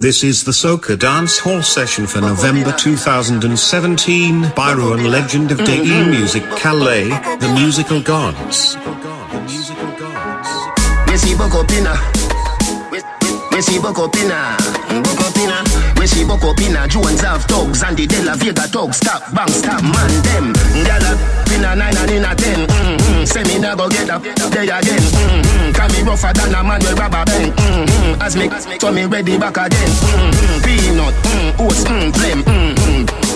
This is the Soca Dance Hall session for November 2017 by Ruan Legend of DE Music Calais, the musical gods. We see Bokopina, Bokopina. We see Bokopina. Jones have thugs and the De La Vega thugs. Stop, bang, stop, man, them. Gyal in a nine and in a ten. Mm-hmm. Say me nah go get up there again. Mm-hmm. Can me rougher than a man with rubber band. Mm-hmm. As me, so me ready back again. Mm-hmm. Peanut, mm, oats, mm, flame. Mm-hmm.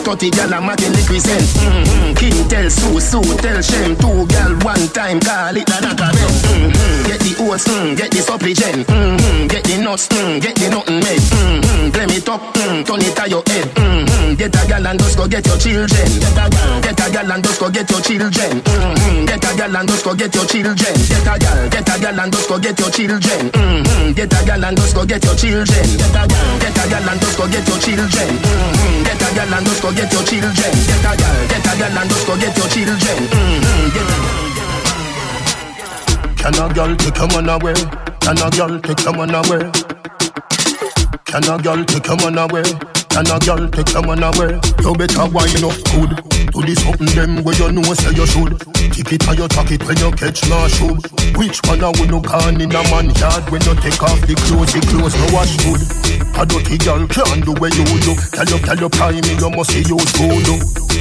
30 gal a liquid scent. Mm-hmm. King tell Sue, Sue tell Shem. Two gal one time call it a knock a mm-hmm. Get the oats, mm, get the supplicant. Mm-hmm. Get the nuts, mm, get the nothing made. Mm-hmm. Blame it up, mm, turn it to your head. Mm-hmm. Get a gal and just go get your children. Get a gal, get a gal and just go get your children. Mm-hmm. Get a gal and just go get your children. Get a gal, get a gal and just go get your children. Mm-hmm. Get a gal and just go get your children. Get a gal, get a gal and just go get your children. Mm-hmm. Get a gal and just go get your children. Get a girl, get a girl and just go get your children. Mm-hmm, get a Can a girl take your man away? Can a girl take your man away? Can a girl take your man away? Can a girl take your man away? You better wine up good. Do this something them where you know say you should. Keep it on your it when you catch my shoe. Which one are we no gone in a man yard when you take off the clothes? The clothes no wash good. A dirty girl can't do where you do. Tell you, tell you, prime me, you must use food.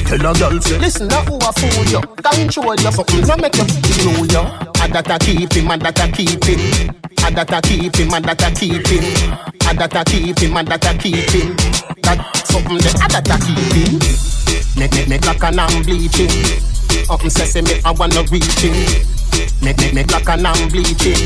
Tell a girl say, listen, now who a fool you? Control your fucking, no make you do you. I that a keep him, I that a keep him. I that a keep him, I that a keep him. I that a keep him, I that a keep him. That a keep. Make make make like an I'm bleaching. Up and sesame, I wanna reach him. Make make make like an I'm bleaching.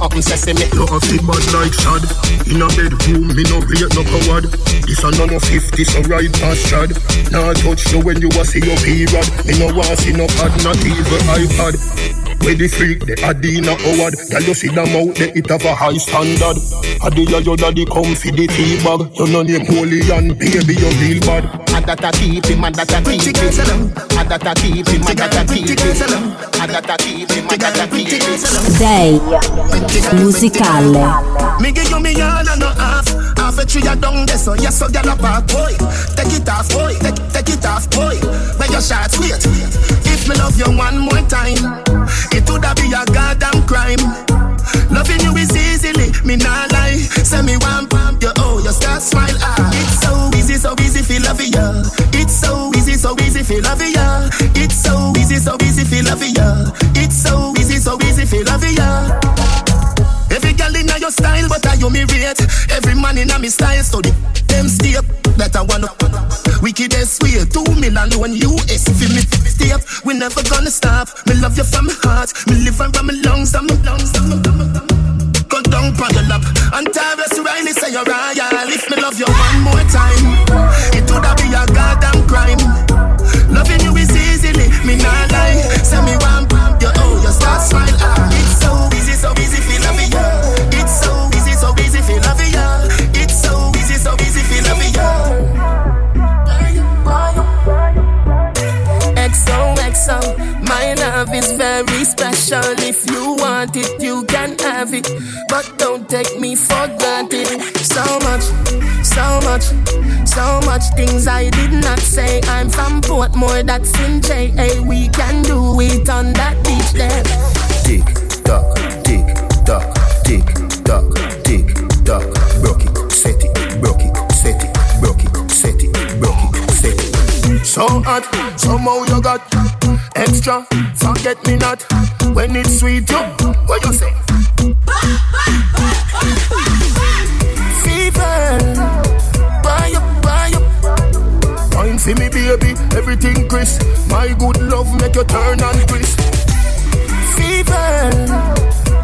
Up and sesame. You have the bad like Shad. In a bedroom, me no rate no coward. This a none of 50, so right past Chad. Now touch you when you a see your period. Me no want see no pad, not even iPad. Where the freak, the Adina Howard. Girl, you see them out there, it have a high standard. Adia, your daddy come for the tea bag You know name holy and baby, you real bad. I that keep him, I that a keep him. I that a keep him, I that a keep him. I that a keep him, I that a keep him. Day Musicale Me give you me all and no half. Half a tree a down there, so yes, so gyal a park, boy Take it off, boy, take, take it off, boy Where your shots, wait. If me love you one more time it would be a goddamn crime. Loving you is easily, me not lie. Say me one pump, you oh, you start smile. Ah, it's so easy, so easy, feel love ya. It's so easy, so easy, feel love ya. It's so easy, so easy, feel love ya. It's so your style, but I you me rate. Every man in a me style, so the them step that I wanna. Wickedest way, two million one US. Feel me step, we never gonna stop. Me love you from my heart, me live from my lungs, and my lungs, and my lungs. Go down on your lap, and Tarrus Riley say you're royal. If me love you one more time, it would be a goddamn crime. Loving you is easily, me not lie. Have. But don't take me for granted. So much, so much, so much things I did not say. I'm from Portmore, that's in JA. We can do it on that beach there. Tick tock, tick tock, tick tock, tick tock. Broke it, set it, broke it, set it, broke it, set it, broke it, set it. So hot, somehow you got extra. Forget me not when it's sweet. You, what you say? Up. Me, baby, everything crisp. My good love make you turn and crisp. Fever,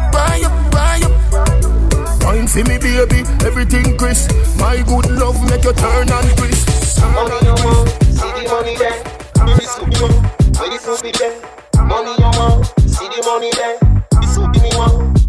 buy up, buy up. Wine for me, baby, everything crisp. My good love make you turn and crisp. Money you want, see the money there. Be one, where could be there. Money you want, see the money there.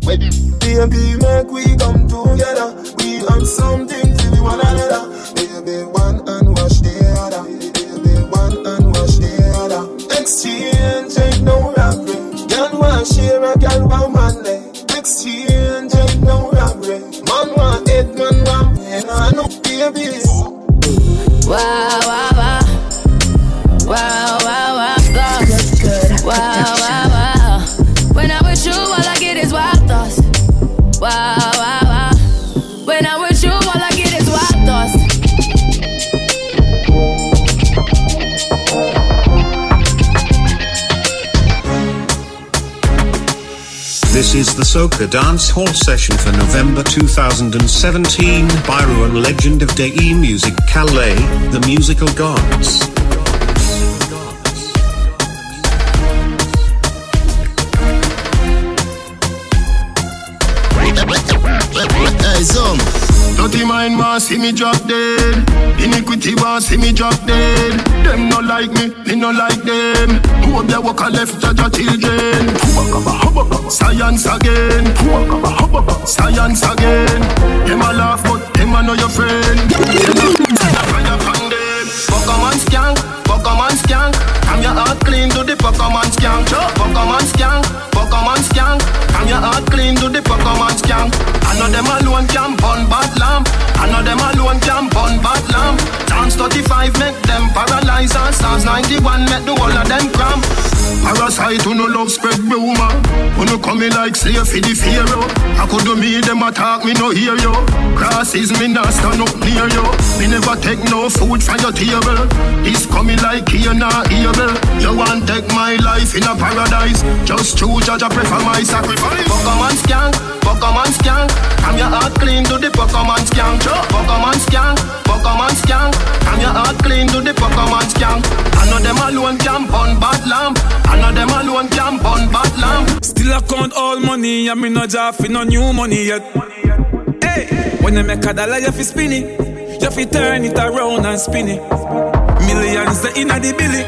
Baby, make we come together. We on something to be one another. Baby, one and wash the other. Baby, one and wash the other. Exchange ain't no robbery. Girl want share a girl want money. Exchange ain't no robbery. Man want it, man want pain. I know babies. Wow, wow. This is the Soca Dance Hall session for November 2017 by Ruin Legend of Day Music Calais, the musical gods. Dirty mind want see me drop dead. Iniquity want see me drop dead. Them no like me, me no like them. Hope they walk a left judge your children. Science again. Science again. Them a laugh but them a know your friend. Fire upon them. Pokemon skank, Pokemon skank I'm your heart clean to the Pokemon skank Pokemon skank, Pokemon skank I'm your heart clean to the Pokemon skank I know them alone can burn bad lamp. I know them alone can burn bad lamp. Chance 35 make them paralyze Stars. 91 make the whole of them cramp Parasite who no love spread rumor. Who no coming like slave for the pharaoh I could do me them attack? Me no hear you. Crosses me not stand up near you. Me never take no food from your table. This coming like here not able You want take my life in a paradise. Just choose judge I prefer my sacrifice. Pokemon skank, Pokemon skank I'm your heart clean to the Pokemon skank Pokemon skank, Pokemon skank I'm your heart clean to the Pokemon skank I know them alone can burn bad lamp I know them alone can burn bad Still I count all money and me no job for no new money yet. Hey, when they make a dollar you fi spin it. You fi turn it around and spin it. Millions the inna the billy.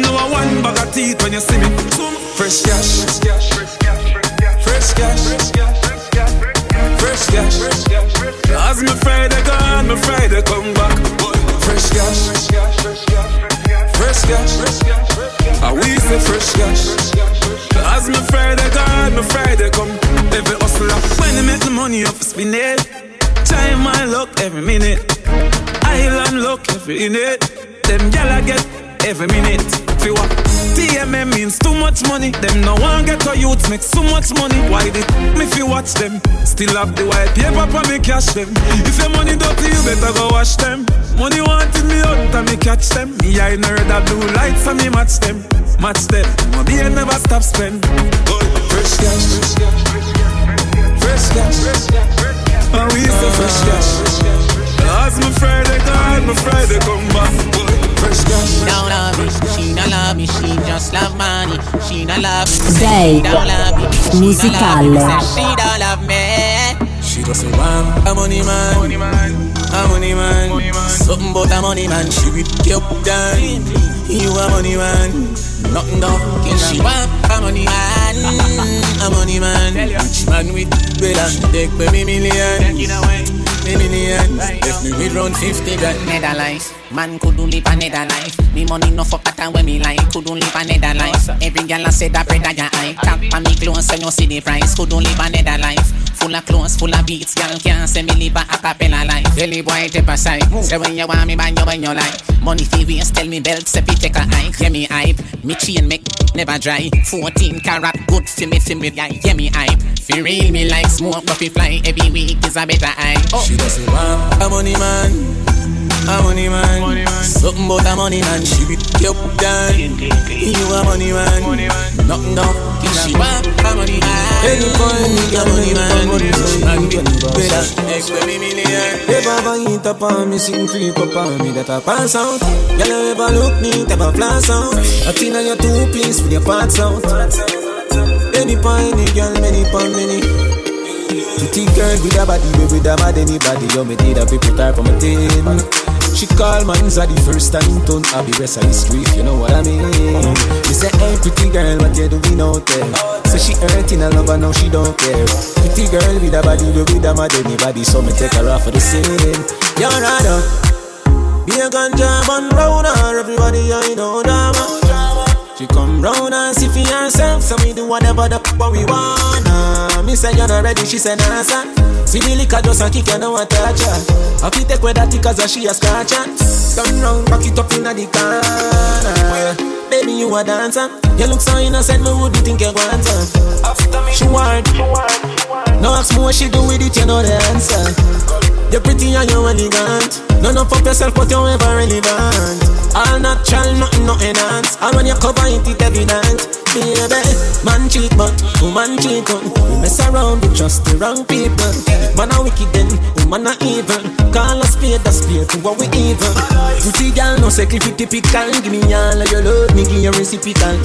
No a one bag of teeth when you see me. Fresh cash. Fresh cash. Fresh cash. Cause me Friday gone, me Friday come back. Fresh cash, fresh cash, fresh cash, Fresh cash. Fresh cash I we say fresh cash. Cause me Friday gone, me Friday come. Every hustler When they make the money off spin it. Time my luck every minute. Island luck every minute. Them gyal I get every minute Feel what? TMM means too much money. Them no one get a youth make so much money. Why did me if watch them? Still have the white paper for me cash them. If your money dirty, you better go wash them. Money wanted me out and me catch them. Me I know that blue lights and me match them. Match them. My beer never stop spend. Fresh cash. Fresh cash. And we say fresh cash. As my Friday gone, my Friday come back. She don't love me, she don't love me, she just love money. She don't love me, she don't love me, she don't love me, she don't love me. She just say, "Wham, a money man, money money man. Something about a money man. She whip you up down. You a money man, nothing down. She want a money man, a money man. Rich man with better. Take me million, me. If me with round fifty grand. Nether life, man couldn't live a nether life. Me money no fuck at when me like, couldn't live a nether life. Every girl I say that bread I eye. Tap on me clothes and you see the price. Couldn't live a nether life. Full of clothes, full of beats, girl can't say me live a acapella life. Belly boy take a side. Say when you want me, bang you when you like. Money fi waste, tell me belt, say fi take a hike. Yeah me hype, me chain make never dry. 14 carat, good fi me fi me yeah, yeah me hype. Fi real me like smoke, but fi fly every week is a better eye. Oh. She doesn't want a money man." A money man, money man. something about a money man. She you up down. You a money man, money man. nothing down. She want a money man. Any point, a money man. Man, better. Expect me million. If I ever eat up on me, sing creep up on me, that I pass out. You ever look neat, ever flash out. I think on your two piece with your parts out. Any point, any girl, many point, many. Pretty girl with a body, baby, with a mad anybody. You me did a people type on my team. She call man's a the first time turn a the rest of history, if you know what I mean. You say, hey, pretty girl, what you doing out there? So she hurting a lover, now she don't care. Pretty girl with a body, baby, with a mad anybody. So me take her off for the scene. You're right up. Be a ganja man round her, everybody I know drama. She come round and see for herself, so we do whatever the what we wanna. Me say you're not ready, she say nah son. See the liquor just a kick, you know what touch her. I fit take with that as she a scratch and Turn round, back it up inna the corner. Baby, you a dancer. You look so innocent, me wouldn't think you want her. She want, no ask me what she do with it, you know the answer. You're pretty and you're elegant. None of up yourself, but you ever relevant. All natural, nothing, no enhance. And when you cover it, it evident. Baby, man cheat, but woman cheat on. We mess around with just the wrong people. Man a wicked then, woman a evil. Call us spade a spade to what we evil. Pretty girl, no clip typical. Give me all of your love, me give you reciprocal.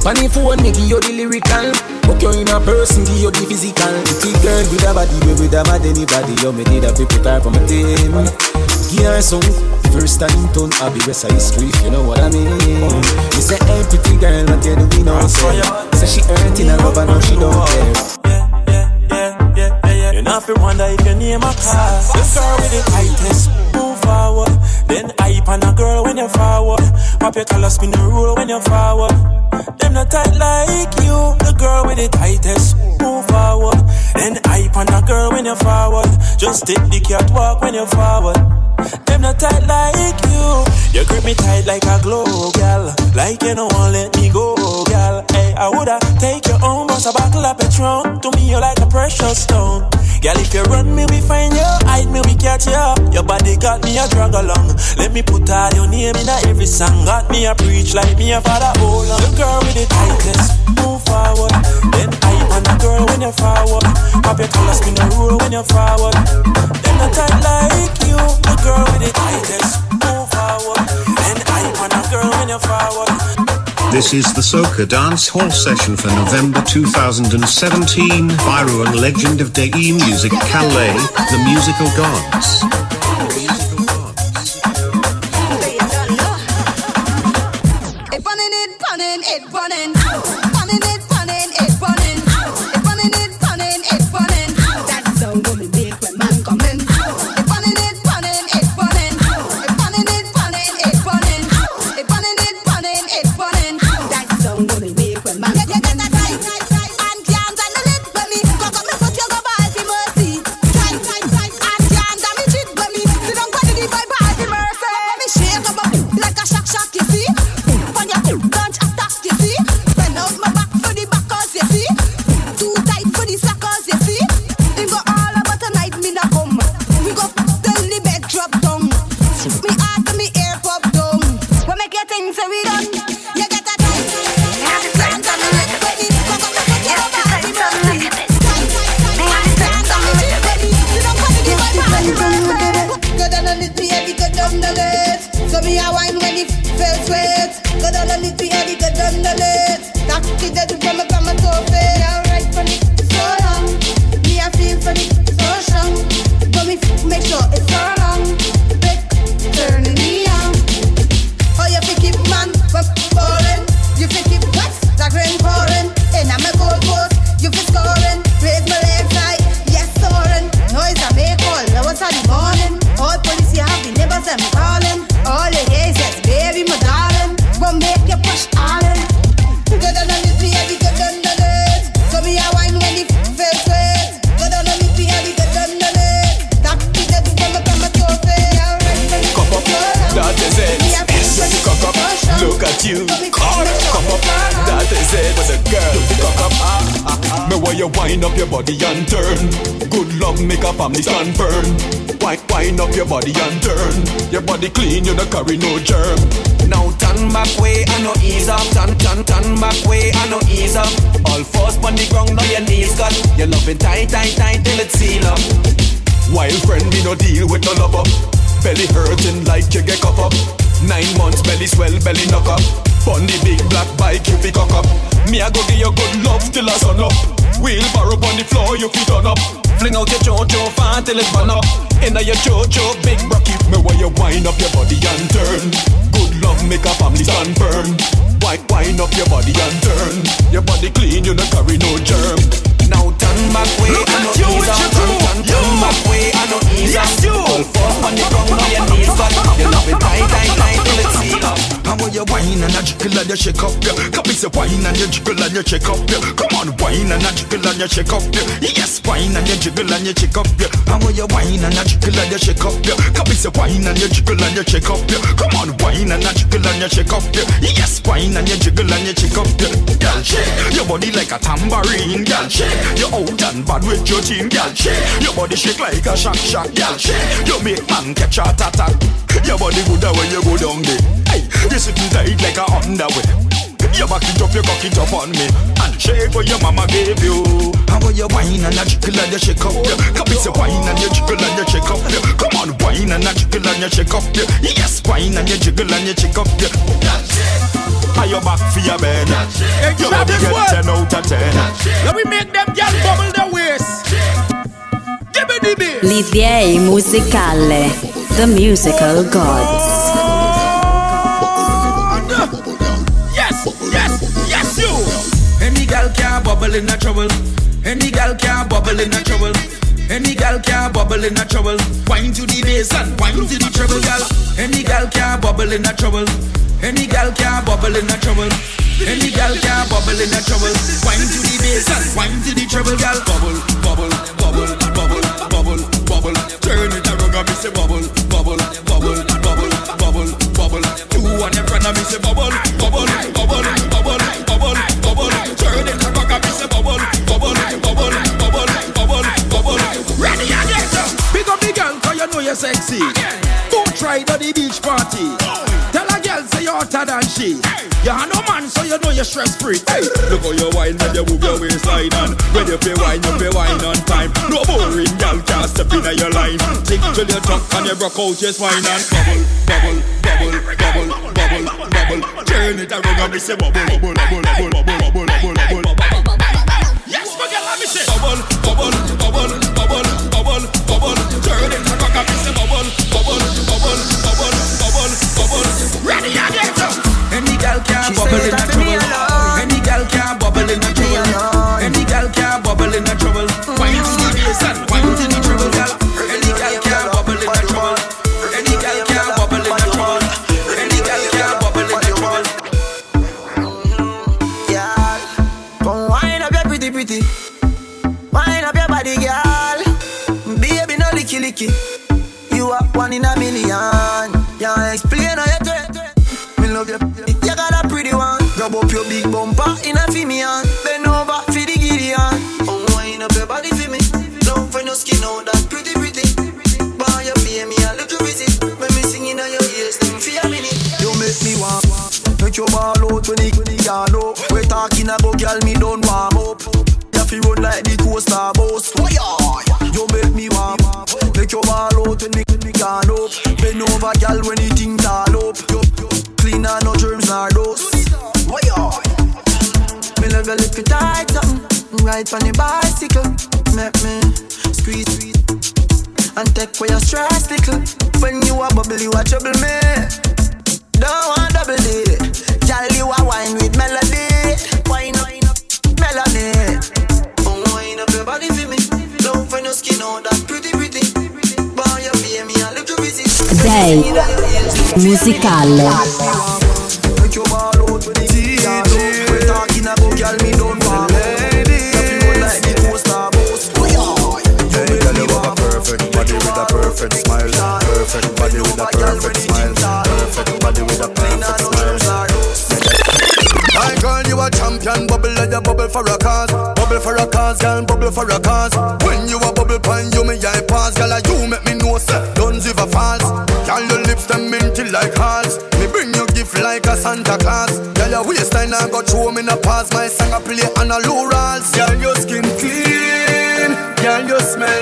Funny phone, me give you the lyrical. Fuck you in a person, give you the physical. Pretty girl with a body, we with a mad anybody. You me need a people type for my team. Give her some. First time turn I be rest of history, if you know what I mean. You say, hey, pretty girl, what you doing now? Say, say she hurting and love, and now she don't care. You not fi wonder if your name a call. The girl with the tightest, forward. Then hype on a girl when you forward. Pop your collar, spin the rule when you forward. Them not tight like you. The girl with the tightest, move forward. Then hype on a girl when you forward. Just take the catwalk when you forward. Them not tight like you. You grip me tight like a glove, gal. Like you don't want let me go, gal. Hey, I woulda take your own, bust a bottle of Patron. To me, you're like a precious stone. Gal, if you run me, we find you. Hide me, we catch you. Your body got me a drag along. Let me put all your name in every song. Got me a preach like me a father. Hold on. The girl with the tightest, move forward. Then I on the girl when you're forward. Pop your collar, spin the rule when you're forward. Them not tight like you. The girl with the tightest, move forward. Then I on the girl when you're forward. This is the Soca Dance Hall session for November 2017 by Ruin Legend of Day Music Calais, the musical gods. Now your it tight, tight, tight till it seal up. Wild friend, me no deal with no lover. Belly hurting like you get cup up. Nine months belly swell, belly knock up. On big black bike, you pick cock up. Me I go give you good love till I sun up. Wheelbarrow on the floor, you feet on up. Fling out your jojo fan till it's burn up. Inna your jojo, big bro, keep Me where you wind up your body and turn. Good love make a family stand firm. Wind, wind up your body and turn. Your body clean, you no carry no germ. Now turn back way, Look I at you with your crew. turn, back way, I no ease Yes, up. you. All four on the ground, now your knees cut. You love it tight, tight, tight till it seal up. How will you whine and a jiggle and you shake up, yeah. Come is a whine and you jiggle and you shake up, yeah. Come on, whine and a jiggle and you shake up, yeah. Yes, whine and you jiggle and you shake up, yeah. How will you whine and a jiggle and you shake up, yeah. Come is a whine and you jiggle and you shake up, yeah. Come on, whine and a jiggle and you shake up, yeah. Yes, whine and you jiggle and you shake up, yeah. Girl, shake your body like a tambourine, girl, shake. You out and bad with your team, girl, shake. Your body shake like a shock, shock, girl, shake. You make man catch a attack, body good when you go down there. Hey, you sitting tight like a underwear. You back it up, you cock it up on me And shake what your mama gave you How when you whine and you jiggle and you shake up yeah. Come it's a whine and you jiggle and you shake up yeah. Come on, whine and you jiggle and you shake up yeah. Yes, whine and you jiggle and you shake up yeah. Are you back for your bed? You body get 10 out of 10 Let me make them girls bubble their waist Give me the bass L'idea musicale The Musical Gods bubble in a trouble Any gal can bubble in a trouble any gal can bubble in a trouble. Wine to the bass and wine to the treble, gal. Any gal can bubble in a trouble. Any gal can bubble in a trouble. Any gal can bubble in a trouble. Wine to the bass and wine to the treble, gal. Bubble, bubble, bubble, bubble, bubble, bubble. Turn it around and me say bubble, bubble, bubble, bubble, bubble, bubble. You and your and me say bubble, bubble, bubble, you sexy. Go try to the beach party. Tell a girl say you're hotter than she. You are no man, so you know you're stress free. Hey, look how you wine when you move your waistline and when you pay wine, you pay wine on time. No boring girl can't step in your line. Tick till you drunk and you broke out your spine and bubble, bubble, bubble, bubble, bubble, bubble. Turn it around and me say bubble, bubble, bubble, bubble, bubble, bubble. In when me singing in your ears, don't feel me. Yo make me wam. Make your own to me with me, can't hope. We talk in a book, y'all me don't wanna Yeah, feel like it thing tall up. You, you clean and no germs nor dust. Love your little tight something. Ride on the bicycle. Make me squeeze, squeeze. And take away your stress, little. When you a bubble, you a trouble me. Don't want double D. Girl, you a wine with melody. Wine up, melody. Oh, wine up your body for me. Your skin out that pretty, pretty. Boy, you pay me a little visit. Day Musicale Make your ball out with the piano. We talking about girl, me don't want lady. You feel like the coaster bus. Hey, girl, you have a perfect body with a perfect smile. Perfect body with a perfect smile. Perfect body with a perfect smile. My girl, you a champion, bubble like you bubble for a cause. Bubble for a cause, girl, bubble for a cause. When you a bubble pan, you me eye pass, girl, you make me know say don't give a false. Girl, your lips them minty like hearts. Me bring you gift like a Santa Claus. I got throw me a pass. My song I play on a low. Girl, your skin clean. Girl, you smell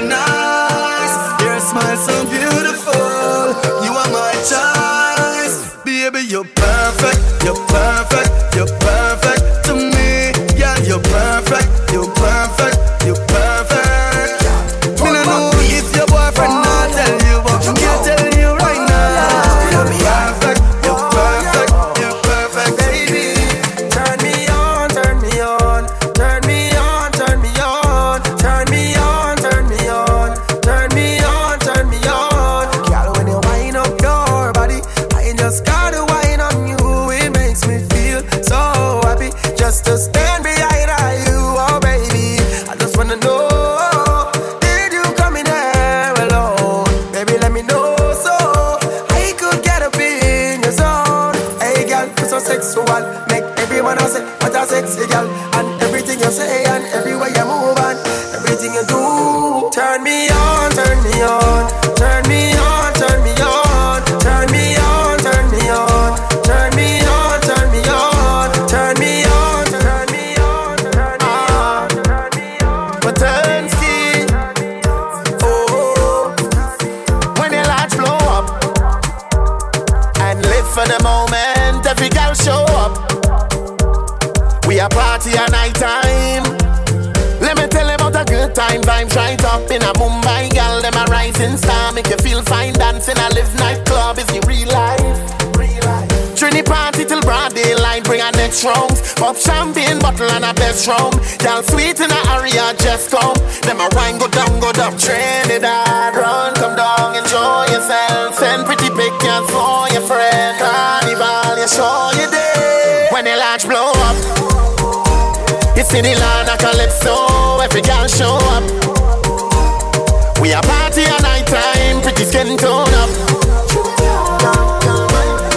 a night time, pretty skin tone up.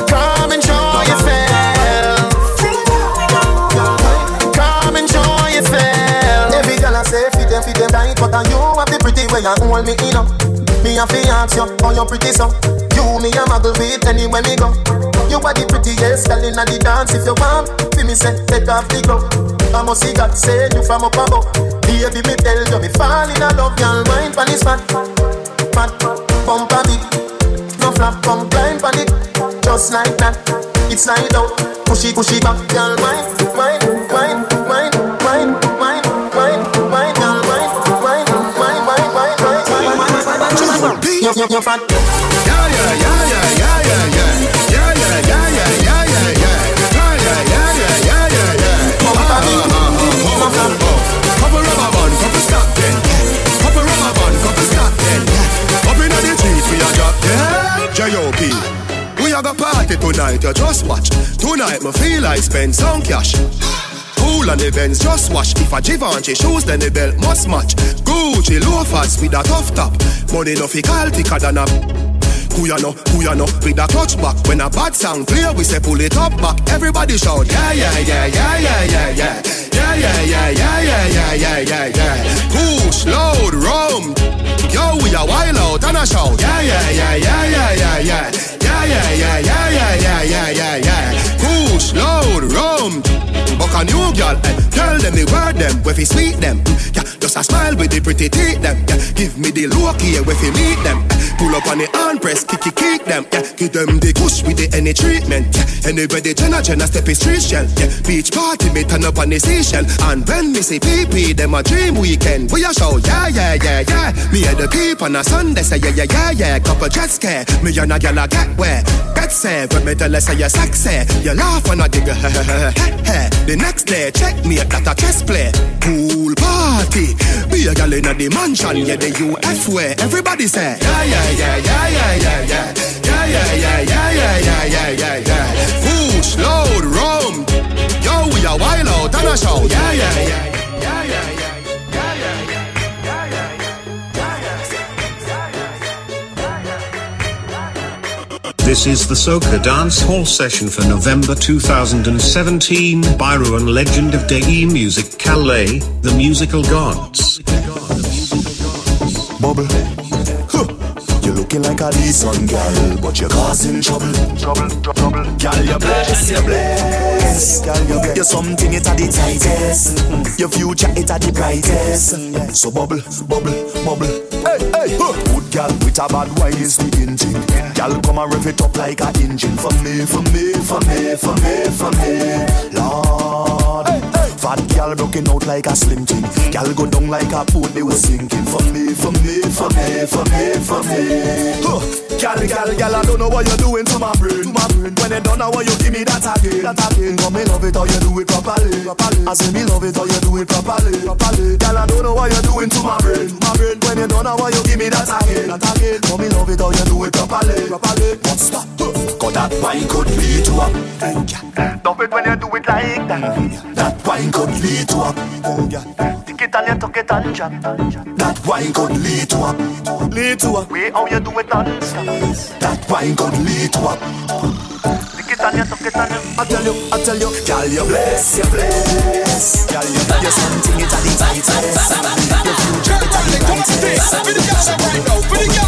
Come enjoy yourself. Come enjoy yourself. Every girl I say fit them, fit them tight, but you have the pretty way you hold me in up. Me a fi ask you, how you pretty so? You me a muggle with anywhere me go. You are the prettiest girl inna the dance. If you want, fi me say take off the glove. I must see God send you from up above. Baby, me tell you, me fall in love, y'all mind pon this fat, fat, bump a bit. No flap, come climb pon it, just like that. It's slide out, push it, push it back, mind, mind, mind, y'all mind, mind, mind, mind, mind, mind, mind, mind, mind, mind. You, you, you fat. Yeah, party tonight, you just watch. Tonight, me feel I spend some cash. Cool on the Benz, just watch. If a Givenchy shoes, then the belt must match. Gucci loafers with a tough top. Money no fi call thicker than a ya know, with a clutch back When a bad sound clear, we say pull it up back Everybody shout, yeah, yeah, yeah, yeah, yeah, yeah, yeah Yeah, yeah, yeah, yeah, yeah, yeah, yeah, yeah, yeah Push, load, rum Yo, we a wild out and a shout Yeah, yeah, yeah, yeah, yeah, yeah, yeah Yeah, yeah, yeah, yeah, yeah, yeah, yeah, yeah, yeah Push, load, rum Buck a new girl, eh Tell them the word them, where fi sweet them mm, Yeah, just a smile with the pretty teeth them Yeah, give me the look here, where fi meet them eh, Pull up on the hand press, kick it, kick them Yeah, give them the kush with the any treatment Yeah, anybody Jenna Jenna step is street shell Yeah, beach party me turn up on the seashell. And when me say PP, them a dream weekend. We a show, yeah, yeah, yeah, yeah. Me and the peep on a Sunday say yeah, yeah, yeah, yeah. Couple jet scare, me and a gal a get where? Get say, when me tell her say you're sexy. You laugh and I dig The next day, check me that a chess play. Pool party. Be a gal in the mansion, yeah, the UF way Everybody say, yeah, yeah, yeah, yeah, yeah, yeah, yeah Yeah, yeah, yeah, yeah, yeah, yeah, yeah, yeah, yeah load, rum we a wild out a show Yeah, yeah, yeah, yeah, yeah, yeah This is the Soca Dance Hall session for November 2017 by Ruan Legend of Dei Music Calais, the musical gods. Bubble. You're looking like a decent girl, but you're causing trouble. Trouble, trouble. Girl, you bless, you bless. Girl, you get You're something, it's a the tightest. Mm. Your future, it's a the brightest. Mm. So bubble, bubble, bubble. Hey, hey, huh. Good girl with a bad wine is the engine. Girl, come and rev it up like a engine. For me, for me, for me, for me, for me. Lord. Fat girl broken out like a slim thing. Girl go down like a boat they was sinking. For me, for me, for me, for me, for me. Huh. Girl, girl, girl, I don't know what you're doing to my brain. To my brain. When you done, now what you give me that again. That again. Come me love it how you do it properly. properly. I say me love it how you do it properly. properly. Girl, I don't know what you're doing to my brain. To my brain. When you done, now what you give me that again. That again. Come me love it how you do it properly. properly. But stop. Cause that wine could lead to a Love it when you do it like that That lead to a Tick it and you tuck it and jam That wine could lead to a Lead to a Way how you do it and That wine could lead to a Tick it and you tuck it and I tell you, I tell you Girl, you bless, you bless Girl, you You're something, it's a the tightest Your future, it's a the brightest For the girl them right now, for the Girl,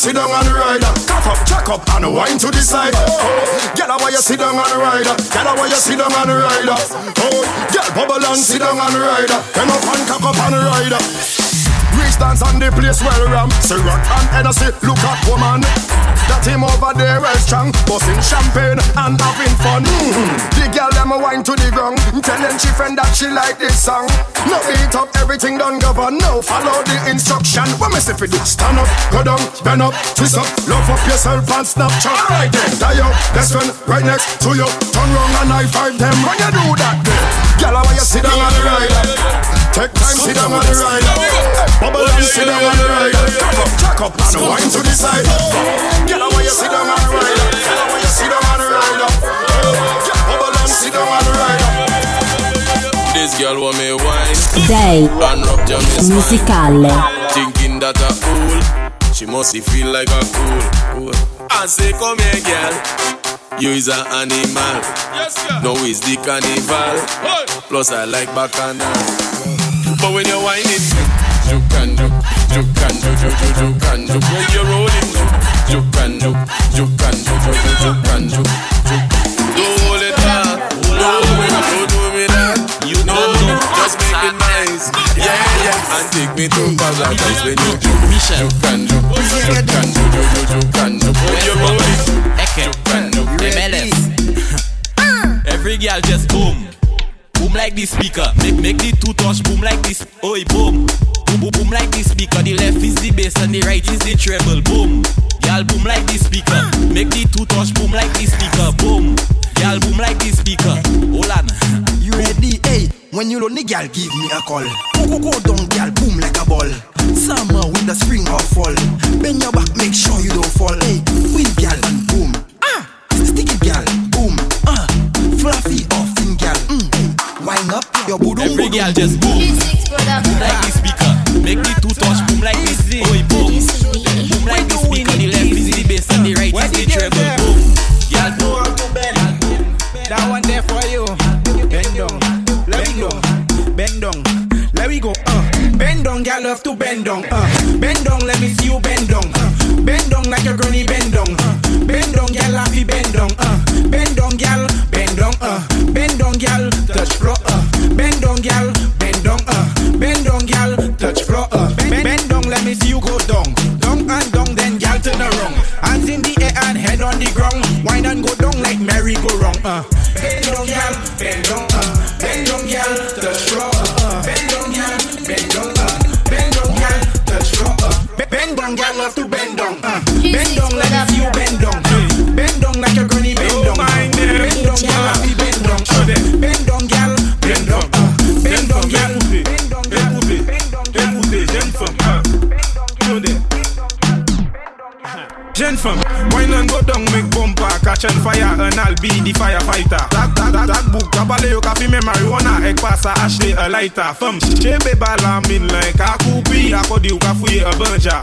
sit down on the rider. Cock up, jack up, and wine to the side. Oh, girl, why you sit down on the rider? Girl, why you sit down on the rider? Oh, girl, bubble and sit down on the rider. Come up and cock up on the rider. Rich dance on the place where ram Say rock and Hennessy, look at woman That him over there well strong. Busting champagne and having fun. Mm-hmm. The girl them a wine to the ground Telling she friend that she like this song. No beat up, everything done govern. No follow the instruction. When me say for this Stand up, go down, bend up, twist up. Love up yourself and Snapchat. Right there. die up, best friend right next to you. Turn round and high five them. When you do that Girl, why you sit down on the rider. Take time, sit down on the rider Bubble and sit down on the rider. Jack up and wine to the side. Get away, you sit down on the rider. Get away, you sit down on the rider. Bubble and sit down on the rider. This girl want me wine Day and rub jam musicale. Thinking that a fool She must feel like a fool fool. I say come here girl You is an animal No is the carnival Plus I like bacchanal But when you're whining Juke and juke and juke When you're rolling juke and juke juke. Don't hold it back do it, don't do me that You know, just make it nice Yeah, yeah And take me to paradise when you juke Juke and juke, juke and juke, juke, juke, juke and juke When you're rolling Juke and juke MLS. Every girl just boom. Like this speaker. Make make the two touch boom like this. Oi boom. Boom boom boom like this speaker. The left is the bass and the right is the treble. Boom. Girl boom like this speaker. Make the two touch boom like this speaker. Boom. Y'all boom like this speaker. Hold on. You ready? Hey, when you lonely, girl, give me a call. Go go go down, girl, boom like a ball. Summer with the spring or fall. Bend your back, make sure you don't fall. Hey, win, girl, boom. Ah, sticky, girl, boom. Ah, fluffy up your booty. Every girl just boom. Boom like the speaker. Make the two touch boom like this. Oi boom. Boom like the speaker. The left is the bass and the right is the treble. Boom. Girl boom. That one there for you. Bend down, let me go. Bend down, let me go. Uh, bend down, girl, love to bend down. Uh, bend down, let me see you bend down. Uh, bend down like a granny bend down. Uh, bend down, girl, happy bend down. Uh, bend down, girl, bend down. Uh, bend down, girl, touch floor. Uh, bend down, girl, bend down. Uh, bend down, girl, touch floor. Uh, bend, bend down, let me see you go down. Down and down, then girl turn around. Hands in the air and head on the ground. Wine and go down like merry go round. Uh, bend down, girl, lighter. Dak, dak, dak, dak bouk, kabale yo ka fime marijuana. Ek pa sa achete a lighter. Fem, chebe bala min len ka koupi. Akodi yo ka fouye a banja.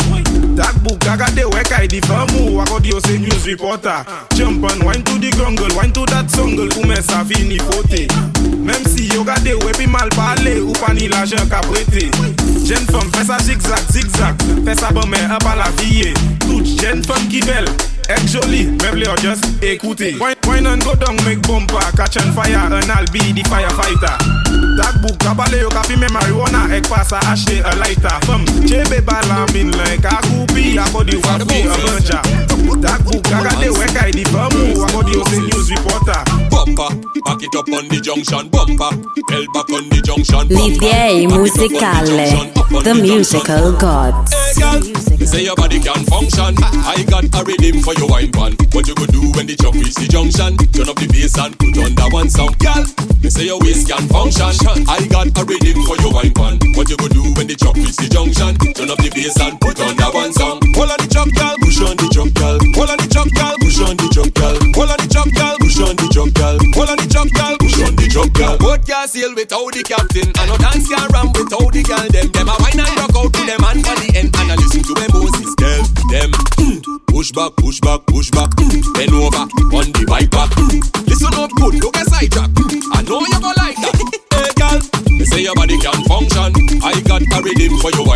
Dak bouk, gagade we ka di famu. Akodi yo se news reporter. Champion, wine to the jungle, wine to that jungle. Koume sa fini fote. Mem si yo gade we pi mal pale, ou pa ni la jen ka prete. Jen fem, fè sa zigzag, zigzag. Fè sa bon men, a pa la vie. Tout jen fem ki bel. Est jolie, même les just écouter. Wine, wine and go down, make bumper, catch on fire, and I'll be the firefighter. That book, kabale yo kafi me marijuana, ek pasa achete a lighter. Femme, chebe bala min like a coupi, akodi yo ka fouye a banja. That book, agade wek ay di famu, akodi yo se news reporter. Bumper, back it up on the junction Bumper, hell back on the junction L'idea musicale. The musical gods. Hey girl, say your body can function I got a rhythm for your wine pan. What you go do when the truck reach the junction? Turn up the bass and put on that one sound Girl, me say your waist can function. I got a rhythm for your wine pan. What you go do when the truck reach the junction? Turn up the bass and put on that one song Hold on the truck, girl, push on the truck, girl. Hold on the truck, girl, push on the truck, girl. Hold on the truck, girl, push on the truck, girl. Hold on the truck, girl, push on the truck, girl. Boat can't sail without the captain. And no dance can ram without the girl. Them, them a wine and rock out to them and for the back, push back, push back. Bend over on the bike back. Listen up good, look at sidetrack. I know you're gonna like that. hey girl, you say your body can function. I got a rhythm for you.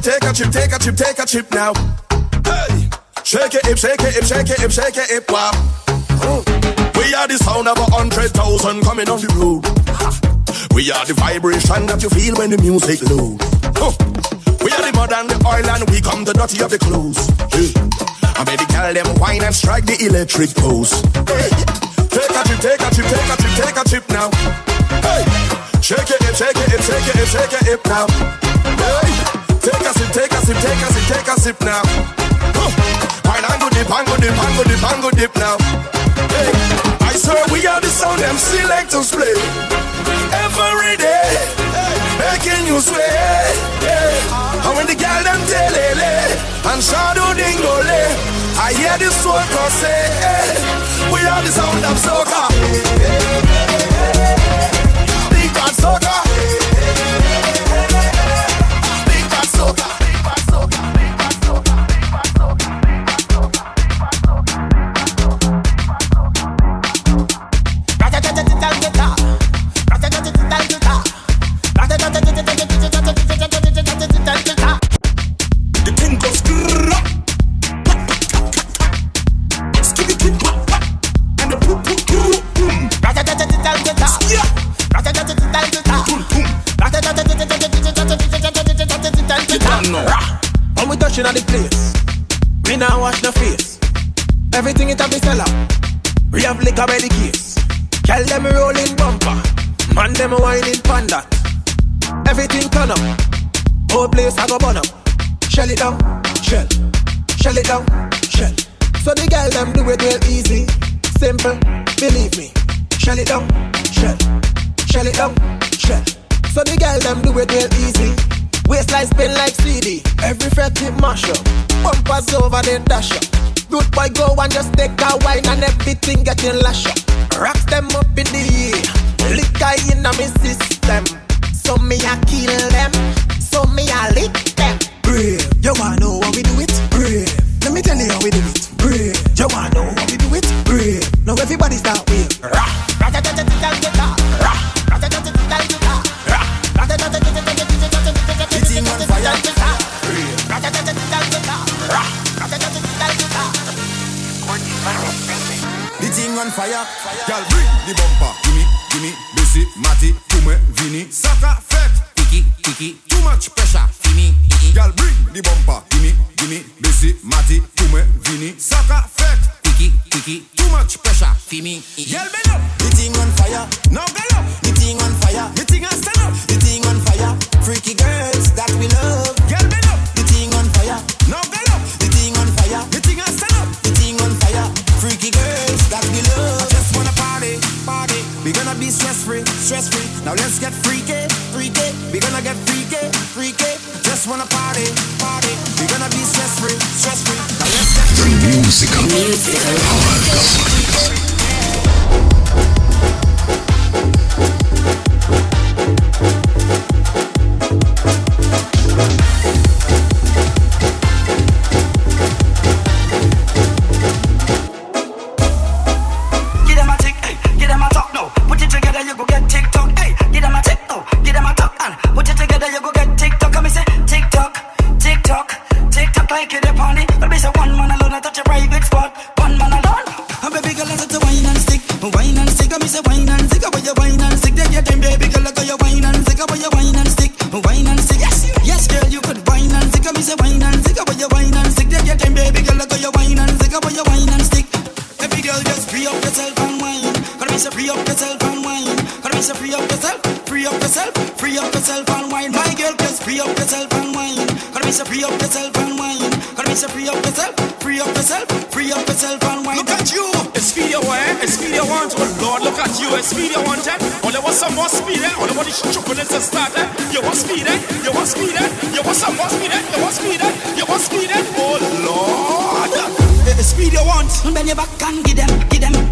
Chip, take a chip, take a chip, take a chip now. Hey, shake it, hip, shake it, hip, shake it, hip, shake it, hip, wow. We are the sound of a hundred thousand coming on the road. We are the vibration that you feel when the music loads. We are the mud and the oil and we come the dirty of the clothes. Hey. I made the girl them wine and strike the electric pose. Hey. Take a trip, take a trip, take a trip, take a trip now. Hey. Shake it, shake it, shake it, shake it, hip now. Hey. Take a sip, take a sip, take a sip, take a sip now. Wine and go dip, and go dip, and go dip, and go dip now. Hey. I swear we are the sound them selectors play every day, making you sweat. Yeah. And when the girl them tell and shadow dingole, I hear the soul cross say, hey, we are the sound of soca. Big bad soca. On fire. Girl, bring the bumper. Gimme, gimme, busy, matty, kume, vini. Saka, fet, kiki, kiki. Too much pressure, fini. Girl, bring the bumper. Gimme, gimme, busy, matty, kume, vini. Saka, fet, kiki, kiki. Too much pressure, fini. Girl, bend up. The thing on fire. Now go up. The thing on fire. The thing on stand up. The thing on fire. Freaky girls that we love. Girl, bend up. The thing on fire. Now go up. The thing on fire. The thing on stand up. The thing on fire. Freaky girls We gonna be stress free, stress free. Now let's get freaky, freaky. We gonna get freaky, freaky. Just wanna party, party. We gonna be stress free, stress free. Now let's get freaky. Musical. Musical. yourself, free up yourself and wine. My girl, Just free up yourself and wine. Gotta be so free up yourself and wine. Gotta be so free up yourself, free up yourself, free up yourself and wine. Look at you, it's speed you want, it's speed you want. Oh Lord, look at you, it's eh? speed eh? eh? you want. All you want some more speed, all the want is chocolate to start. You want speed, you want speed, you want some more speed, you want speed, you want speed. Oh Lord, it's speed you want. Bend your back and give them, give them.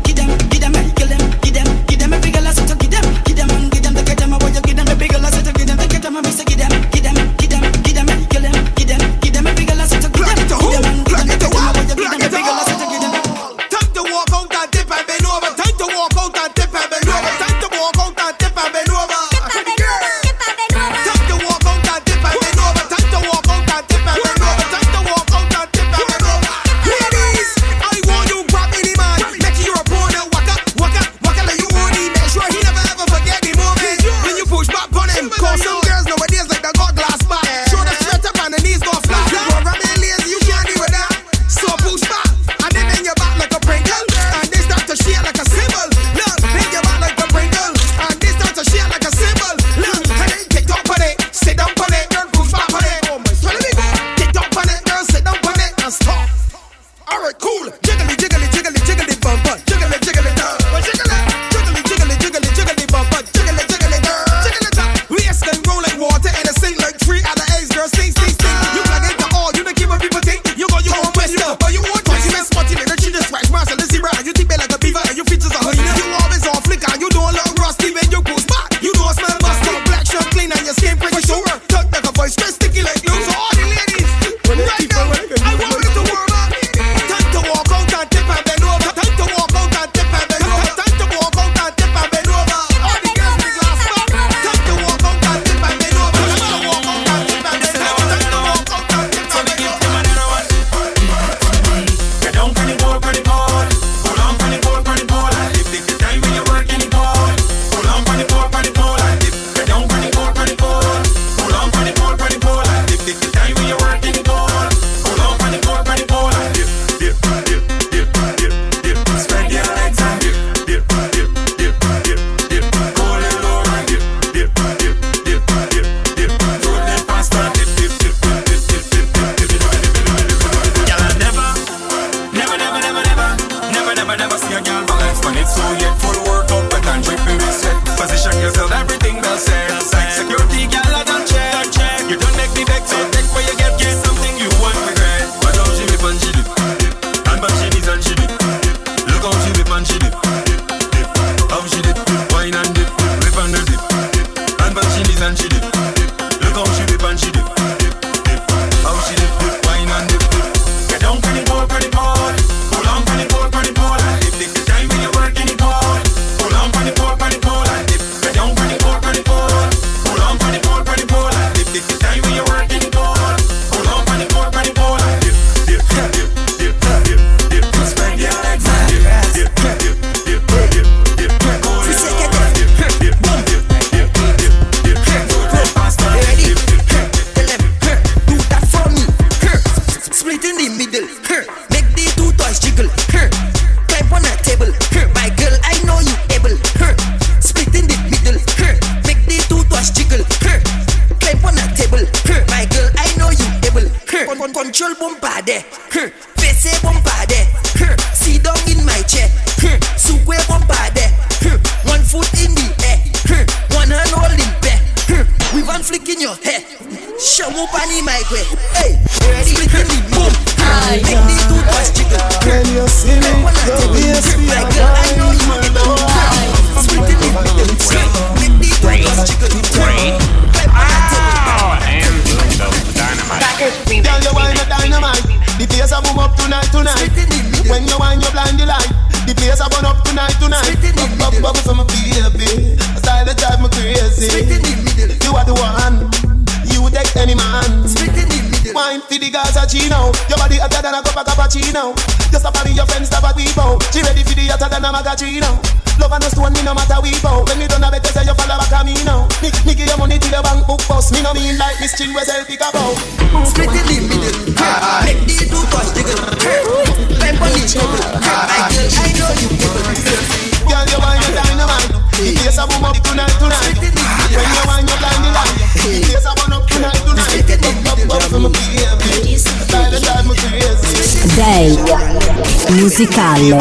musicale.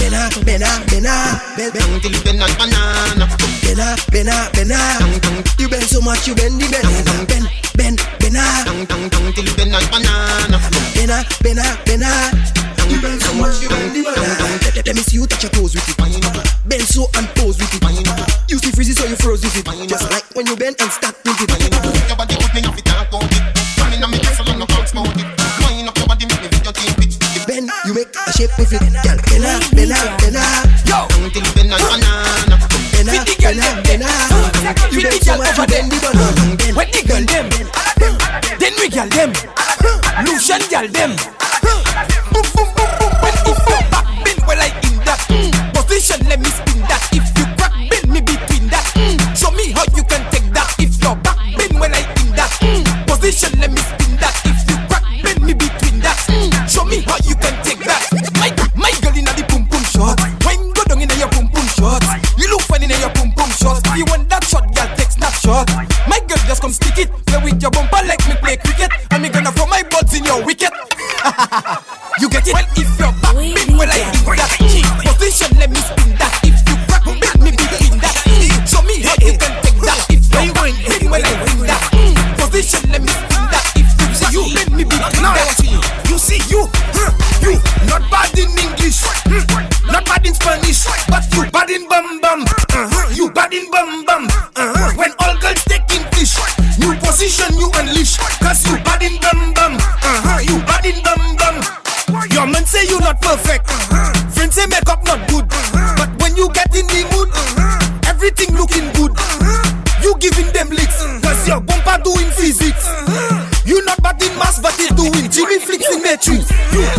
Bena, bena, bena, bend till you bend like banana. Bena, bena, bena, you bend so much you bend the bend, bend, bend, bena. Till you bend like banana. Bena, bena, bena, you bend so much you bend the banana. Let me see you touch your toes with it. Bend so and pose with it. You see freezes so you froze with it. Just like when you bend and start Get the girl over them, the done them. When the girl them, then we girl them. Lucian girl them. Flexing, in Matrix. You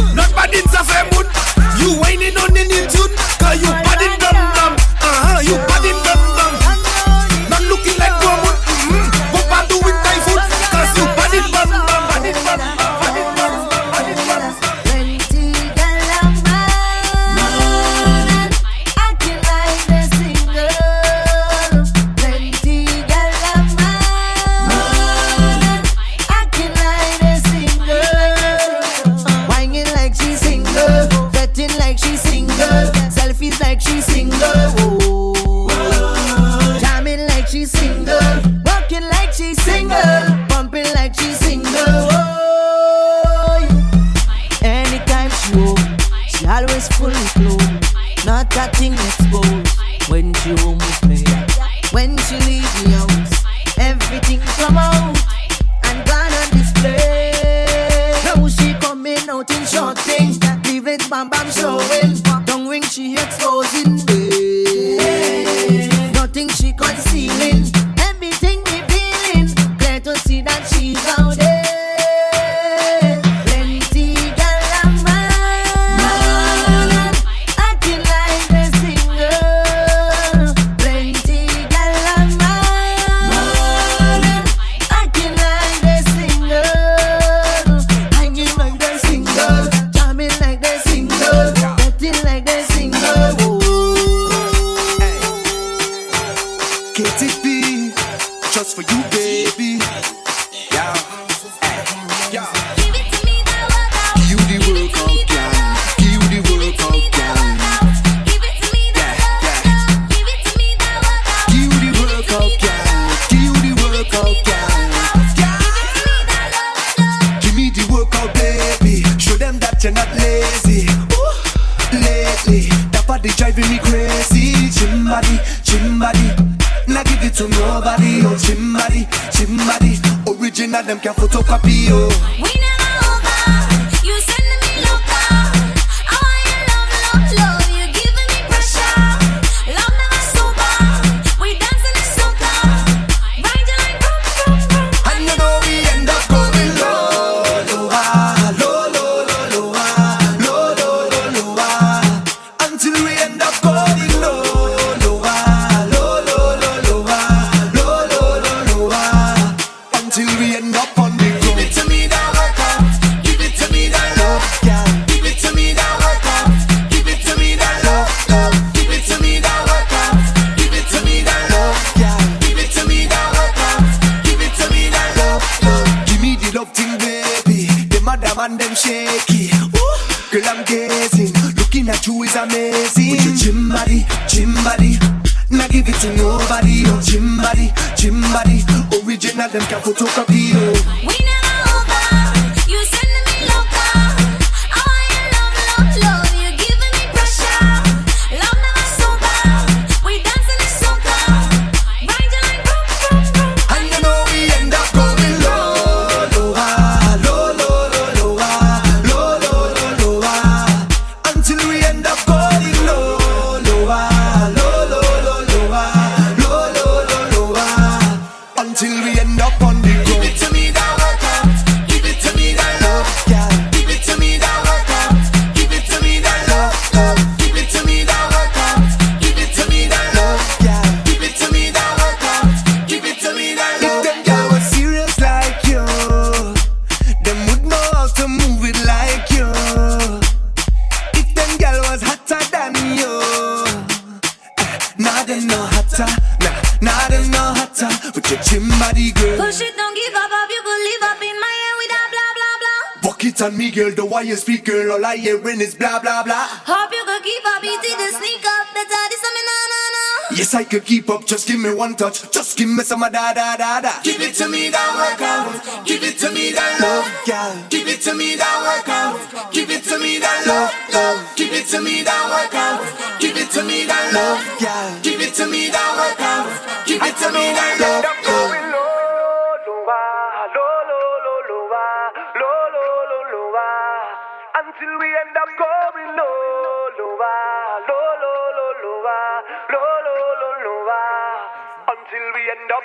Yes, I could keep up, just give me one touch. Just give me some of da da da da. Give it to me that workout. Give it to me that love, girl. Give it to me that workout. Give it to me that love, love. Give it to me that workout. Give it to me that love, girl. Give it to me that workout. Give it to me that love.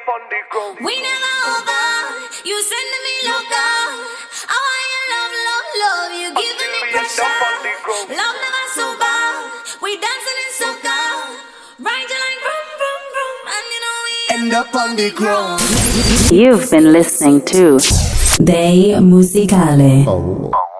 up on the ground. We never over. You sending me loca. I want your love, love, love. You giving me pressure. Love never sober. We dancing in soca. Ride your line, vroom, vroom, vroom, and you know we end up on the ground. You've been listening to Dei Musicale. Oh.